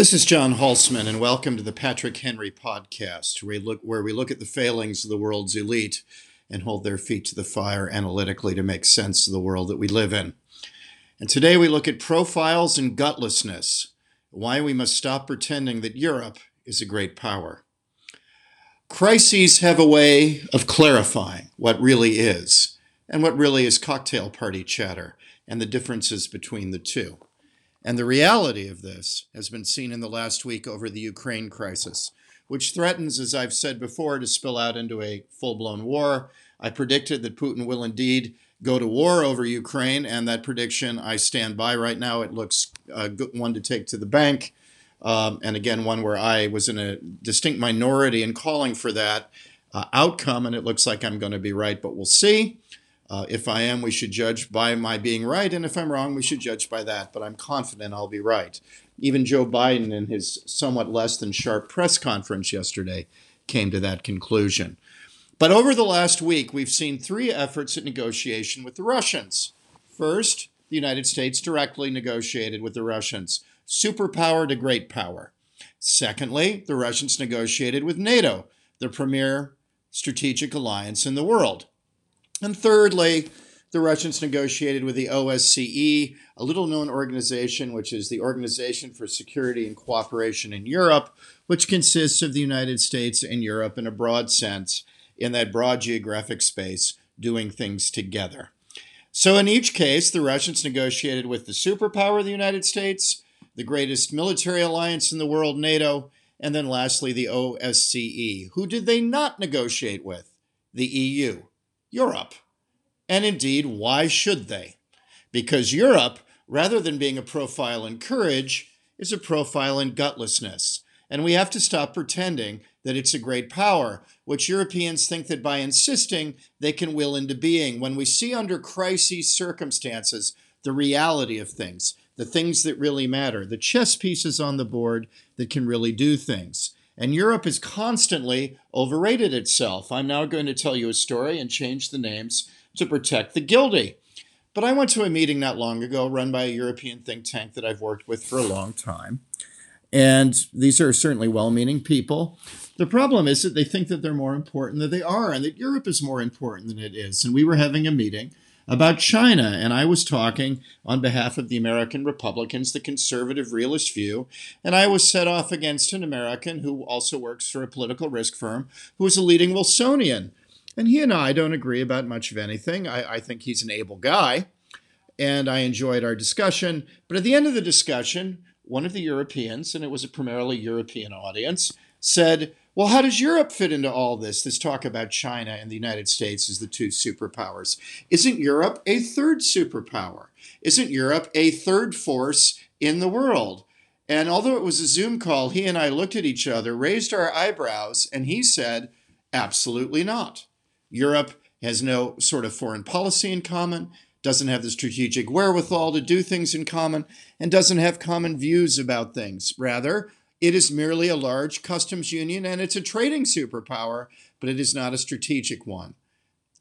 This is John Hulsman, and welcome to the Patrick Henry podcast, where we, look, where we look at the failings of the world's elite and hold their feet to the fire analytically to make sense of the world that we live in. And today we look at profiles and gutlessness, why we must stop pretending that Europe is a great power. Crises have a way of clarifying what really is and what really is cocktail party chatter and the differences between the two. And the reality of this has been seen in the last week over the Ukraine crisis, which threatens, as I've said before, to spill out into a full blown war. I predicted that Putin will indeed go to war over Ukraine, and that prediction I stand by right now. It looks a good one to take to the bank. Um, and again, one where I was in a distinct minority in calling for that uh, outcome, and it looks like I'm going to be right, but we'll see. Uh, if I am, we should judge by my being right, and if I'm wrong, we should judge by that. But I'm confident I'll be right. Even Joe Biden, in his somewhat less than sharp press conference yesterday, came to that conclusion. But over the last week, we've seen three efforts at negotiation with the Russians. First, the United States directly negotiated with the Russians, superpower to great power. Secondly, the Russians negotiated with NATO, the premier strategic alliance in the world. And thirdly, the Russians negotiated with the OSCE, a little known organization, which is the Organization for Security and Cooperation in Europe, which consists of the United States and Europe in a broad sense, in that broad geographic space, doing things together. So, in each case, the Russians negotiated with the superpower, the United States, the greatest military alliance in the world, NATO, and then lastly, the OSCE. Who did they not negotiate with? The EU. Europe. And indeed, why should they? Because Europe, rather than being a profile in courage, is a profile in gutlessness. And we have to stop pretending that it's a great power, which Europeans think that by insisting they can will into being. When we see under crisis circumstances the reality of things, the things that really matter, the chess pieces on the board that can really do things. And Europe has constantly overrated itself. I'm now going to tell you a story and change the names to protect the guilty. But I went to a meeting not long ago run by a European think tank that I've worked with for a long time. And these are certainly well meaning people. The problem is that they think that they're more important than they are and that Europe is more important than it is. And we were having a meeting about China. And I was talking on behalf of the American Republicans, the conservative realist view. And I was set off against an American who also works for a political risk firm who is a leading Wilsonian. And he and I don't agree about much of anything. I, I think he's an able guy. And I enjoyed our discussion. But at the end of the discussion, one of the Europeans, and it was a primarily European audience, said, well, how does Europe fit into all this? This talk about China and the United States as the two superpowers. Isn't Europe a third superpower? Isn't Europe a third force in the world? And although it was a Zoom call, he and I looked at each other, raised our eyebrows, and he said, absolutely not. Europe has no sort of foreign policy in common, doesn't have the strategic wherewithal to do things in common, and doesn't have common views about things. Rather, it is merely a large customs union and it's a trading superpower, but it is not a strategic one.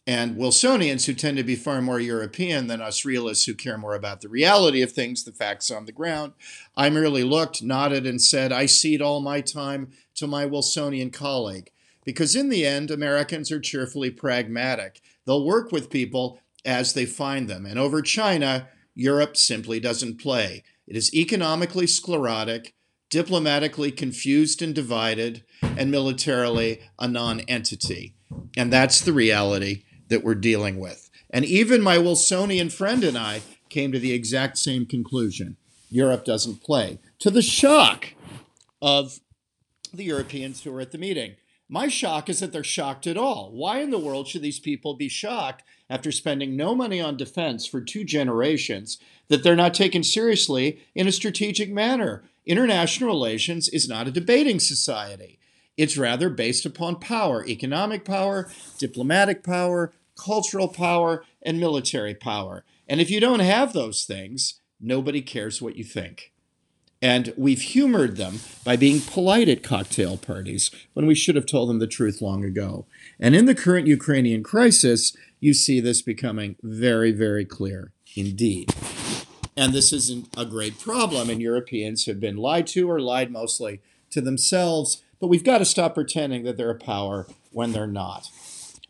And Wilsonians, who tend to be far more European than us realists who care more about the reality of things, the facts on the ground, I merely looked, nodded, and said, I cede all my time to my Wilsonian colleague. Because in the end, Americans are cheerfully pragmatic. They'll work with people as they find them. And over China, Europe simply doesn't play. It is economically sclerotic diplomatically confused and divided, and militarily a non entity. And that's the reality that we're dealing with. And even my Wilsonian friend and I came to the exact same conclusion Europe doesn't play, to the shock of the Europeans who were at the meeting. My shock is that they're shocked at all. Why in the world should these people be shocked after spending no money on defense for two generations that they're not taken seriously in a strategic manner? International relations is not a debating society. It's rather based upon power economic power, diplomatic power, cultural power, and military power. And if you don't have those things, nobody cares what you think. And we've humored them by being polite at cocktail parties when we should have told them the truth long ago. And in the current Ukrainian crisis, you see this becoming very, very clear indeed. And this isn't a great problem, and Europeans have been lied to or lied mostly to themselves, but we've got to stop pretending that they're a power when they're not.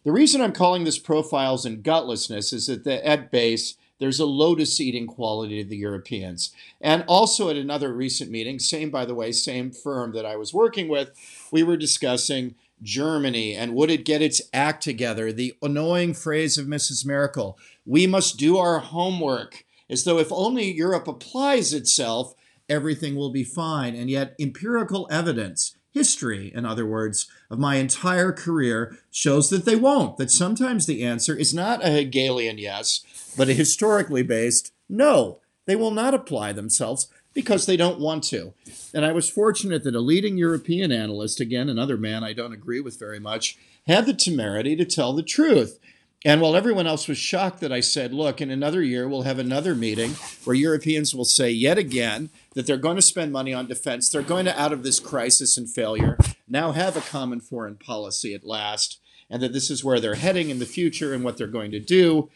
The reason I'm calling this profiles and gutlessness is that the, at base, there's a lotus eating quality to the Europeans. And also at another recent meeting, same, by the way, same firm that I was working with, we were discussing Germany and would it get its act together? The annoying phrase of Mrs. Merkel we must do our homework, as though if only Europe applies itself, everything will be fine. And yet, empirical evidence, history, in other words, of my entire career shows that they won't, that sometimes the answer is not a Hegelian yes, but a historically based no. They will not apply themselves because they don't want to. And I was fortunate that a leading European analyst, again, another man I don't agree with very much, had the temerity to tell the truth. And while everyone else was shocked that I said, look, in another year, we'll have another meeting where Europeans will say yet again that they're going to spend money on defense, they're going to, out of this crisis and failure, now have a common foreign policy at last, and that this is where they're heading in the future and what they're going to do.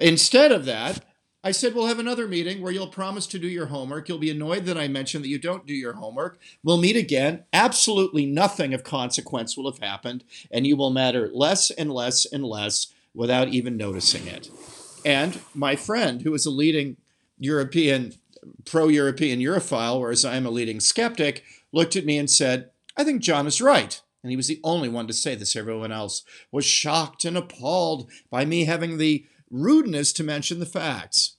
Instead of that, I said, we'll have another meeting where you'll promise to do your homework. You'll be annoyed that I mentioned that you don't do your homework. We'll meet again. Absolutely nothing of consequence will have happened, and you will matter less and less and less without even noticing it. And my friend, who is a leading European, pro European Europhile, whereas I'm a leading skeptic, looked at me and said, I think John is right. And he was the only one to say this. Everyone else was shocked and appalled by me having the rudeness to mention the facts.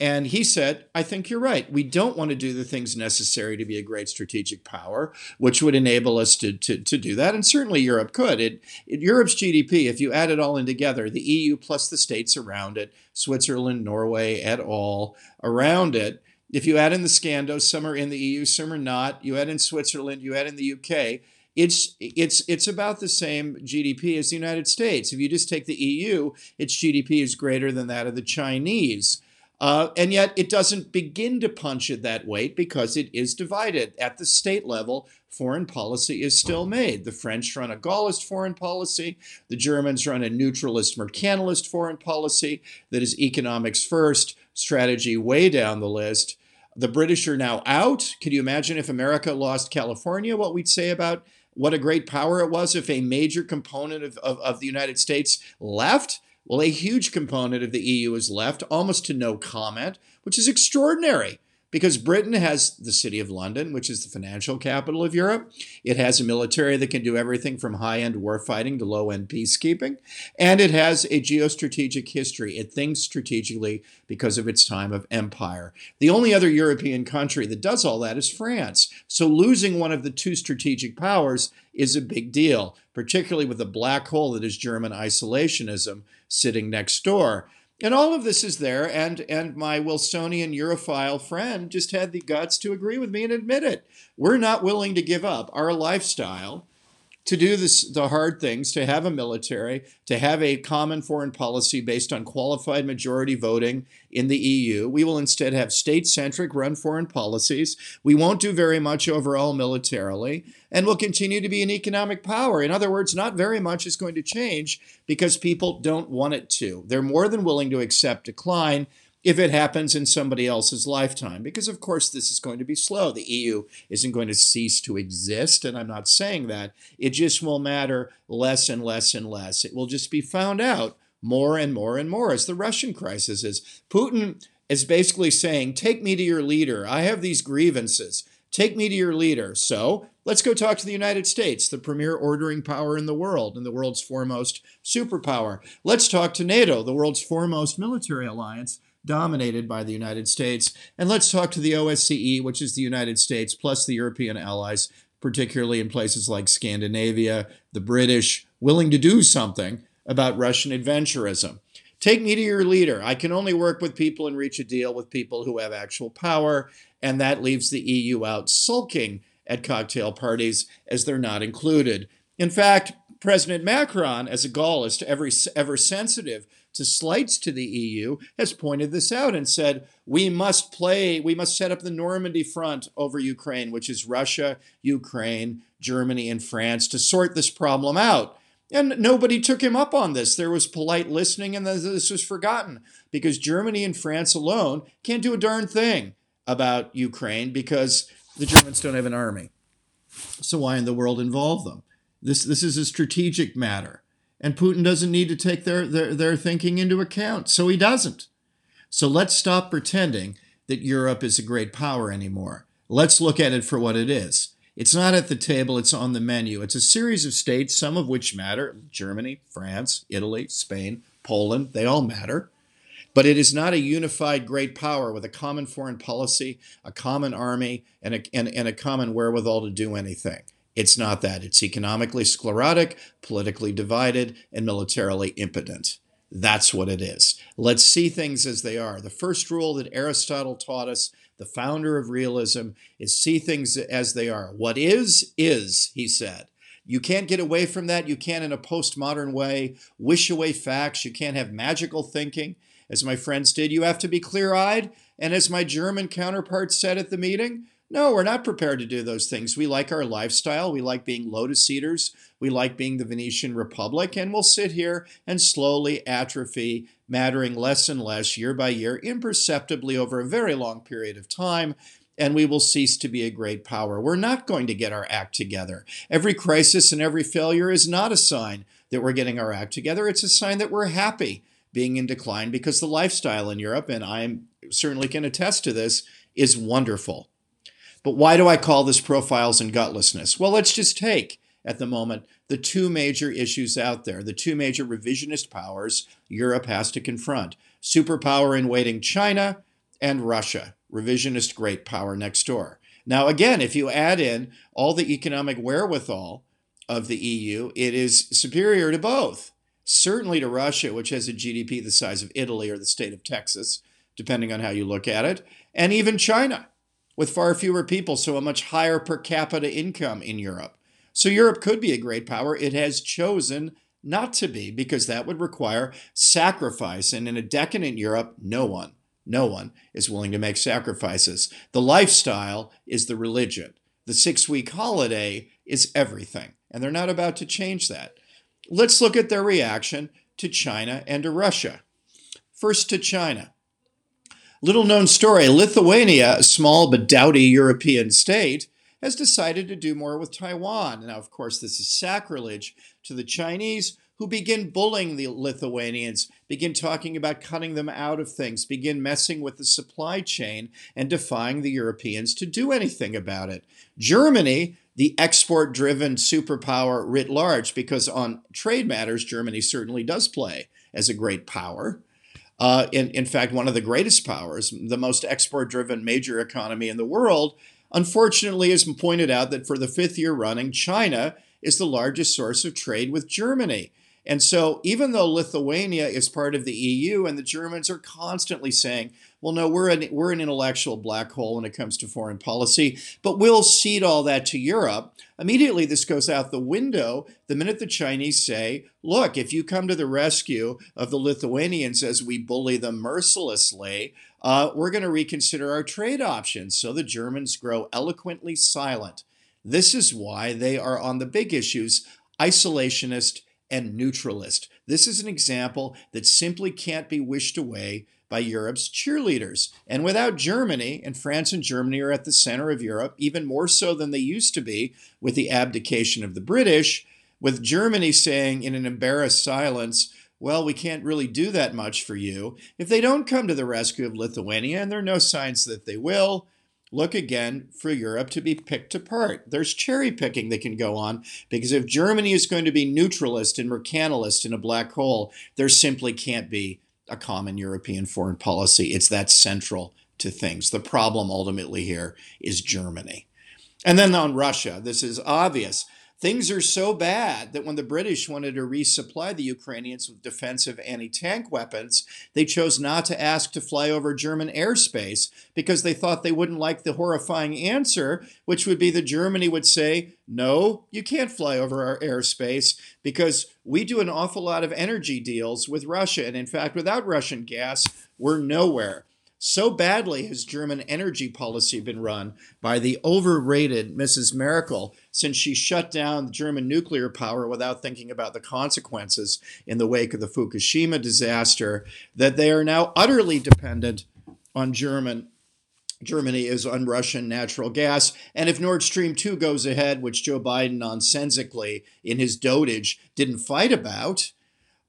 And he said, I think you're right. We don't want to do the things necessary to be a great strategic power, which would enable us to, to, to do that. And certainly Europe could. It, it, Europe's GDP, if you add it all in together, the EU plus the states around it, Switzerland, Norway, et al., around it, if you add in the Scandos, some are in the EU, some are not. You add in Switzerland, you add in the UK, it's it's it's about the same GDP as the United States. If you just take the EU, its GDP is greater than that of the Chinese. Uh, and yet it doesn't begin to punch at that weight because it is divided. At the state level, foreign policy is still made. The French run a Gaullist foreign policy, the Germans run a neutralist, mercantilist foreign policy that is economics first, strategy way down the list. The British are now out. Could you imagine if America lost California, what we'd say about what a great power it was if a major component of, of, of the United States left? Well, a huge component of the EU is left, almost to no comment, which is extraordinary because Britain has the City of London, which is the financial capital of Europe. It has a military that can do everything from high end warfighting to low end peacekeeping. And it has a geostrategic history. It thinks strategically because of its time of empire. The only other European country that does all that is France. So losing one of the two strategic powers is a big deal, particularly with the black hole that is German isolationism sitting next door. And all of this is there, and and my Wilsonian Europhile friend just had the guts to agree with me and admit it. We're not willing to give up our lifestyle to do this, the hard things, to have a military, to have a common foreign policy based on qualified majority voting in the EU. We will instead have state centric run foreign policies. We won't do very much overall militarily, and we'll continue to be an economic power. In other words, not very much is going to change because people don't want it to. They're more than willing to accept decline if it happens in somebody else's lifetime. Because, of course, this is going to be slow. The EU isn't going to cease to exist, and I'm not saying that. It just will matter less and less and less. It will just be found out more and more and more, as the Russian crisis is. Putin is basically saying, Take me to your leader. I have these grievances. Take me to your leader. So let's go talk to the United States, the premier ordering power in the world and the world's foremost superpower. Let's talk to NATO, the world's foremost military alliance dominated by the United States. And let's talk to the OSCE, which is the United States plus the European allies, particularly in places like Scandinavia, the British, willing to do something about Russian adventurism. Take me to your leader. I can only work with people and reach a deal with people who have actual power, and that leaves the EU out sulking at cocktail parties as they're not included. In fact, President Macron, as a Gaullist, ever, ever sensitive to slights to the EU, has pointed this out and said, we must play, we must set up the Normandy front over Ukraine, which is Russia, Ukraine, Germany, and France, to sort this problem out. And nobody took him up on this. There was polite listening, and this was forgotten because Germany and France alone can't do a darn thing about Ukraine because the Germans don't have an army. So why in the world involve them? This this is a strategic matter, and Putin doesn't need to take their their, their thinking into account. So he doesn't. So let's stop pretending that Europe is a great power anymore. Let's look at it for what it is. It's not at the table, it's on the menu. It's a series of states, some of which matter Germany, France, Italy, Spain, Poland, they all matter. But it is not a unified great power with a common foreign policy, a common army, and a, and, and a common wherewithal to do anything. It's not that. It's economically sclerotic, politically divided, and militarily impotent. That's what it is. Let's see things as they are. The first rule that Aristotle taught us, the founder of realism, is see things as they are. What is, is, he said. You can't get away from that. You can't, in a postmodern way, wish away facts. You can't have magical thinking, as my friends did. You have to be clear eyed. And as my German counterpart said at the meeting, no, we're not prepared to do those things. We like our lifestyle. We like being lotus eaters. We like being the Venetian Republic. And we'll sit here and slowly atrophy, mattering less and less year by year, imperceptibly over a very long period of time. And we will cease to be a great power. We're not going to get our act together. Every crisis and every failure is not a sign that we're getting our act together. It's a sign that we're happy being in decline because the lifestyle in Europe, and I certainly can attest to this, is wonderful. But why do I call this profiles and gutlessness? Well, let's just take at the moment the two major issues out there, the two major revisionist powers Europe has to confront superpower in waiting China and Russia, revisionist great power next door. Now, again, if you add in all the economic wherewithal of the EU, it is superior to both. Certainly to Russia, which has a GDP the size of Italy or the state of Texas, depending on how you look at it, and even China with far fewer people, so a much higher per capita income in Europe. So Europe could be a great power. It has chosen not to be because that would require sacrifice. And in a decadent Europe, no one, no one is willing to make sacrifices. The lifestyle is the religion. The six week holiday is everything. And they're not about to change that. Let's look at their reaction to China and to Russia. First to China. Little known story Lithuania, a small but doughty European state, has decided to do more with Taiwan. Now, of course, this is sacrilege to the Chinese who begin bullying the Lithuanians, begin talking about cutting them out of things, begin messing with the supply chain and defying the Europeans to do anything about it. Germany, the export driven superpower writ large, because on trade matters, Germany certainly does play as a great power. Uh, in, in fact, one of the greatest powers, the most export driven major economy in the world, unfortunately has pointed out that for the fifth year running, China is the largest source of trade with Germany. And so, even though Lithuania is part of the EU and the Germans are constantly saying, well, no, we're an, we're an intellectual black hole when it comes to foreign policy, but we'll cede all that to Europe. Immediately, this goes out the window the minute the Chinese say, look, if you come to the rescue of the Lithuanians as we bully them mercilessly, uh, we're going to reconsider our trade options. So the Germans grow eloquently silent. This is why they are on the big issues isolationist and neutralist. This is an example that simply can't be wished away by Europe's cheerleaders. And without Germany, and France and Germany are at the center of Europe, even more so than they used to be with the abdication of the British, with Germany saying in an embarrassed silence, well, we can't really do that much for you. If they don't come to the rescue of Lithuania, and there are no signs that they will, look again for Europe to be picked apart. There's cherry picking that can go on because if Germany is going to be neutralist and mercantilist in a black hole, there simply can't be a common European foreign policy. It's that central to things. The problem ultimately here is Germany. And then on Russia, this is obvious. Things are so bad that when the British wanted to resupply the Ukrainians with defensive anti tank weapons, they chose not to ask to fly over German airspace because they thought they wouldn't like the horrifying answer, which would be that Germany would say, No, you can't fly over our airspace because we do an awful lot of energy deals with Russia. And in fact, without Russian gas, we're nowhere. So badly has German energy policy been run by the overrated Mrs. Merkel since she shut down German nuclear power without thinking about the consequences in the wake of the Fukushima disaster that they are now utterly dependent on German Germany is on Russian natural gas. And if Nord Stream 2 goes ahead, which Joe Biden nonsensically in his dotage didn't fight about,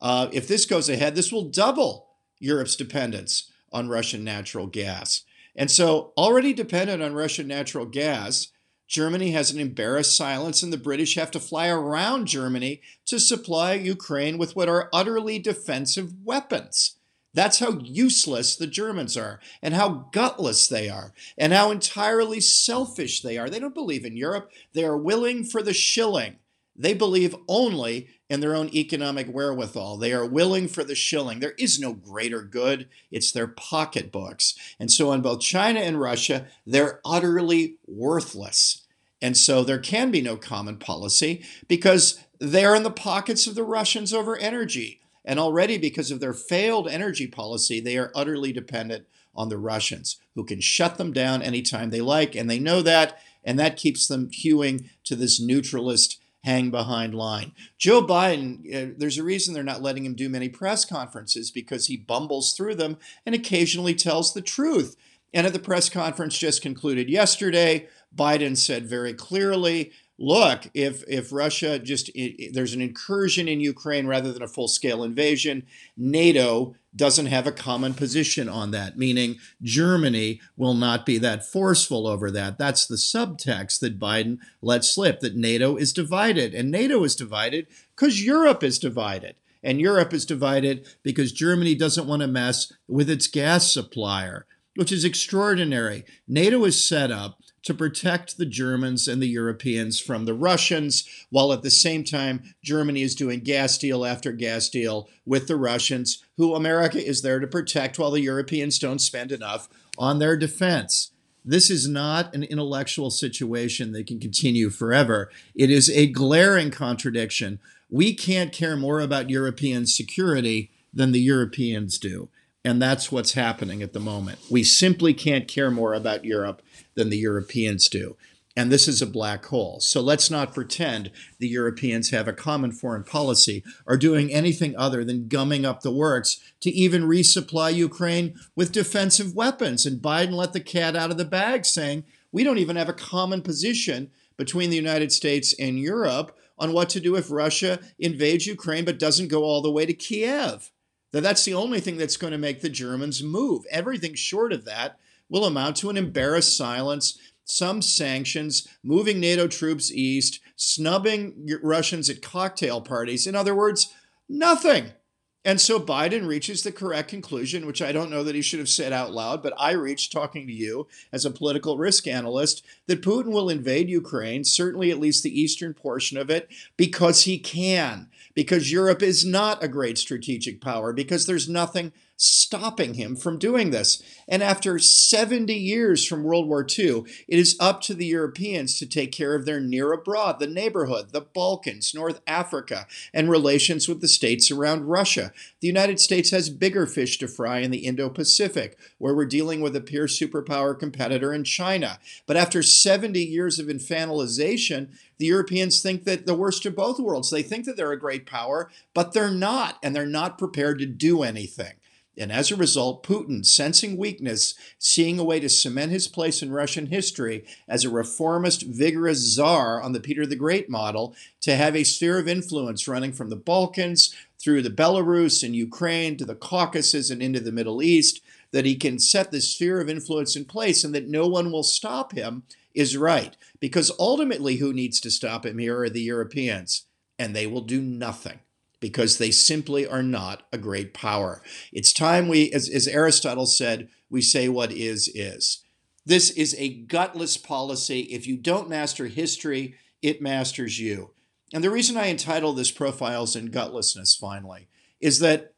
uh, if this goes ahead, this will double Europe's dependence on Russian natural gas. And so, already dependent on Russian natural gas, Germany has an embarrassed silence, and the British have to fly around Germany to supply Ukraine with what are utterly defensive weapons. That's how useless the Germans are, and how gutless they are, and how entirely selfish they are. They don't believe in Europe. They are willing for the shilling. They believe only in their own economic wherewithal. They are willing for the shilling. There is no greater good, it's their pocketbooks. And so, on both China and Russia, they're utterly worthless. And so, there can be no common policy because they're in the pockets of the Russians over energy. And already, because of their failed energy policy, they are utterly dependent on the Russians, who can shut them down anytime they like. And they know that. And that keeps them hewing to this neutralist hang behind line. Joe Biden, uh, there's a reason they're not letting him do many press conferences because he bumbles through them and occasionally tells the truth. And at the press conference just concluded yesterday, Biden said very clearly look, if if Russia just there's an incursion in Ukraine rather than a full scale invasion, NATO doesn't have a common position on that, meaning Germany will not be that forceful over that. That's the subtext that Biden let slip that NATO is divided, and NATO is divided because Europe is divided. And Europe is divided because Germany doesn't want to mess with its gas supplier, which is extraordinary. NATO is set up to protect the Germans and the Europeans from the Russians, while at the same time, Germany is doing gas deal after gas deal with the Russians, who America is there to protect while the Europeans don't spend enough on their defense. This is not an intellectual situation that can continue forever. It is a glaring contradiction. We can't care more about European security than the Europeans do. And that's what's happening at the moment. We simply can't care more about Europe than the Europeans do. And this is a black hole. So let's not pretend the Europeans have a common foreign policy or doing anything other than gumming up the works to even resupply Ukraine with defensive weapons. And Biden let the cat out of the bag, saying, we don't even have a common position between the United States and Europe on what to do if Russia invades Ukraine but doesn't go all the way to Kiev. That that's the only thing that's going to make the Germans move. Everything short of that will amount to an embarrassed silence, some sanctions, moving NATO troops east, snubbing Russians at cocktail parties. In other words, nothing. And so Biden reaches the correct conclusion, which I don't know that he should have said out loud, but I reached talking to you as a political risk analyst that Putin will invade Ukraine, certainly at least the eastern portion of it, because he can, because Europe is not a great strategic power, because there's nothing stopping him from doing this. And after 70 years from World War II, it is up to the Europeans to take care of their near abroad, the neighborhood, the Balkans, North Africa, and relations with the states around Russia. The United States has bigger fish to fry in the Indo Pacific, where we're dealing with a peer superpower competitor in China. But after 70 years of infantilization, the Europeans think that the worst of both worlds. They think that they're a great power, but they're not, and they're not prepared to do anything. And as a result, Putin, sensing weakness, seeing a way to cement his place in Russian history as a reformist, vigorous czar on the Peter the Great model, to have a sphere of influence running from the Balkans through the Belarus and Ukraine to the Caucasus and into the Middle East, that he can set this sphere of influence in place and that no one will stop him is right. Because ultimately, who needs to stop him here are the Europeans, and they will do nothing because they simply are not a great power. It's time we, as, as Aristotle said, we say what is, is. This is a gutless policy. If you don't master history, it masters you. And the reason I entitle this Profiles in Gutlessness, finally, is that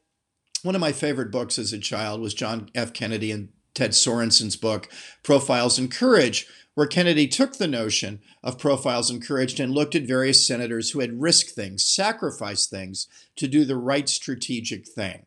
one of my favorite books as a child was John F. Kennedy and Ted Sorensen's book, Profiles in Courage, where Kennedy took the notion of profiles in courage and looked at various senators who had risked things, sacrificed things to do the right strategic thing.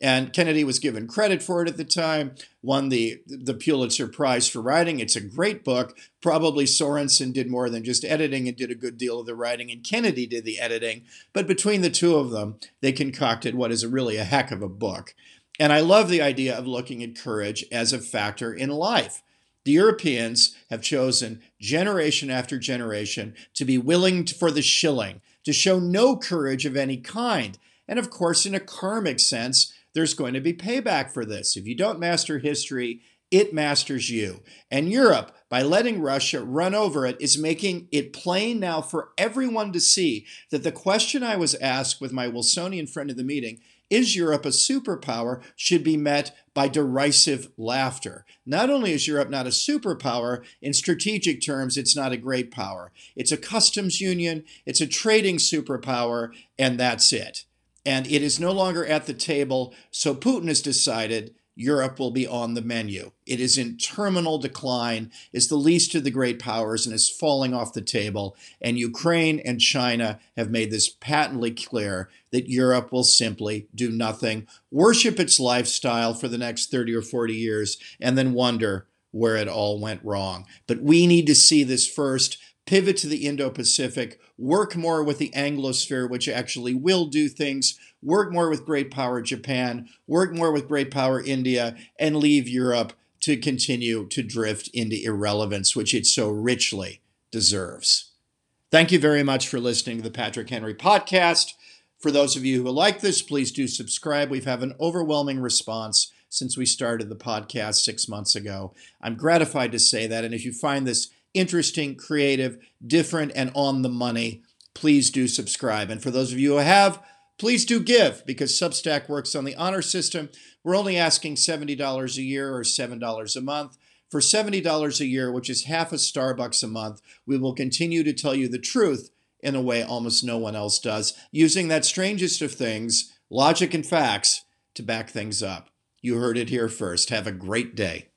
And Kennedy was given credit for it at the time, won the, the Pulitzer Prize for writing. It's a great book. Probably Sorensen did more than just editing and did a good deal of the writing, and Kennedy did the editing. But between the two of them, they concocted what is really a heck of a book. And I love the idea of looking at courage as a factor in life. The Europeans have chosen generation after generation to be willing for the shilling, to show no courage of any kind. And of course, in a karmic sense, there's going to be payback for this. If you don't master history, it masters you. And Europe, by letting Russia run over it, is making it plain now for everyone to see that the question I was asked with my Wilsonian friend in the meeting is Europe a superpower should be met by derisive laughter. Not only is Europe not a superpower, in strategic terms, it's not a great power. It's a customs union, it's a trading superpower, and that's it. And it is no longer at the table, so Putin has decided Europe will be on the menu. It is in terminal decline, is the least of the great powers, and is falling off the table. And Ukraine and China have made this patently clear that Europe will simply do nothing, worship its lifestyle for the next 30 or 40 years, and then wonder where it all went wrong. But we need to see this first pivot to the Indo Pacific, work more with the Anglosphere, which actually will do things, work more with great power Japan, work more with great power India, and leave Europe to continue to drift into irrelevance, which it so richly deserves. Thank you very much for listening to the Patrick Henry podcast. For those of you who like this, please do subscribe. We've had an overwhelming response since we started the podcast six months ago. I'm gratified to say that. And if you find this interesting, creative, different, and on the money, please do subscribe. And for those of you who have, please do give because Substack works on the honor system. We're only asking $70 a year or $7 a month. For $70 a year, which is half a Starbucks a month, we will continue to tell you the truth in a way almost no one else does, using that strangest of things, logic and facts, to back things up. You heard it here first. Have a great day.